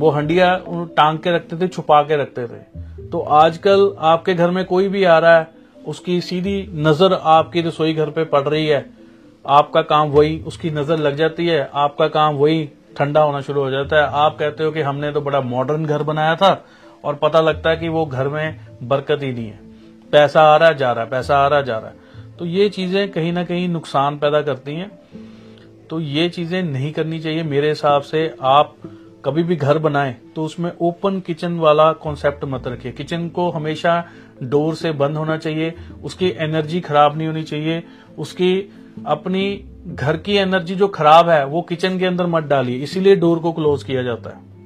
वो हंडिया टांग के रखते थे, छुपा के रखते थे। तो आजकल आपके घर में कोई भी आ रहा है, उसकी सीधी नज़र आपकी रसोई घर पे पड़ रही है। आपका काम वही, उसकी नज़र लग जाती है। आपका काम वही ठंडा होना शुरू हो जाता है। आप कहते हो कि हमने तो बड़ा मॉडर्न घर बनाया था और पता लगता है कि वो घर में बरकत ही नहीं है। पैसा आ रहा जा रहा है, पैसा आ रहा जा रहा है। तो ये चीज़ें कहीं ना कहीं नुकसान पैदा करती हैं। तो ये चीज़ें नहीं करनी चाहिए। मेरे हिसाब से आप कभी भी घर बनाएँ तो उसमें ओपन किचन वाला कॉन्सेप्ट मत रखिए। किचन को हमेशा डोर से बंद होना चाहिए, उसकी एनर्जी खराब नहीं होनी चाहिए, उसकी अपनी घर की एनर्जी जो खराब है, वो किचन के अंदर मत डालिए। इसीलिए डोर को क्लोज किया जाता है।